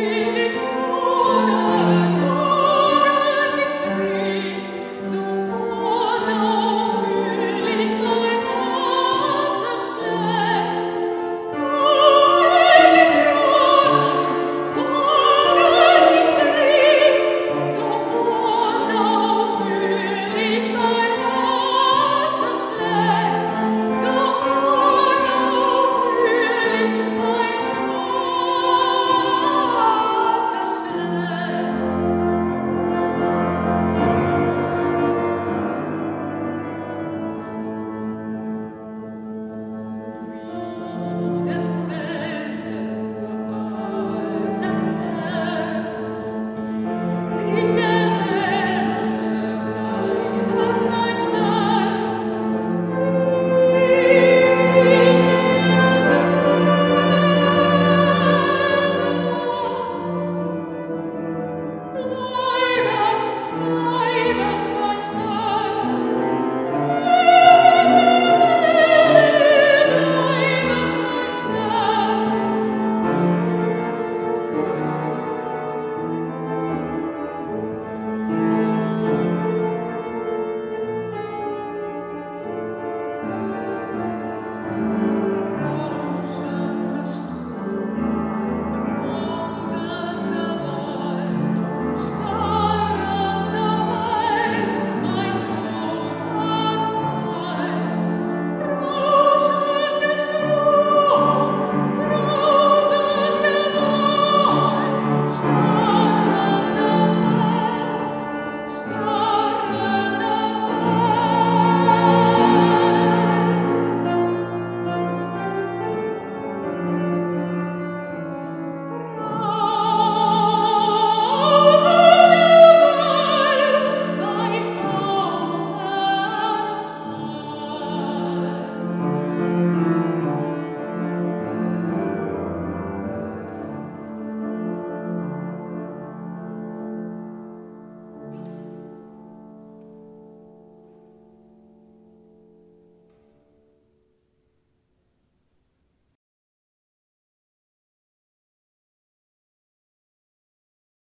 Amen.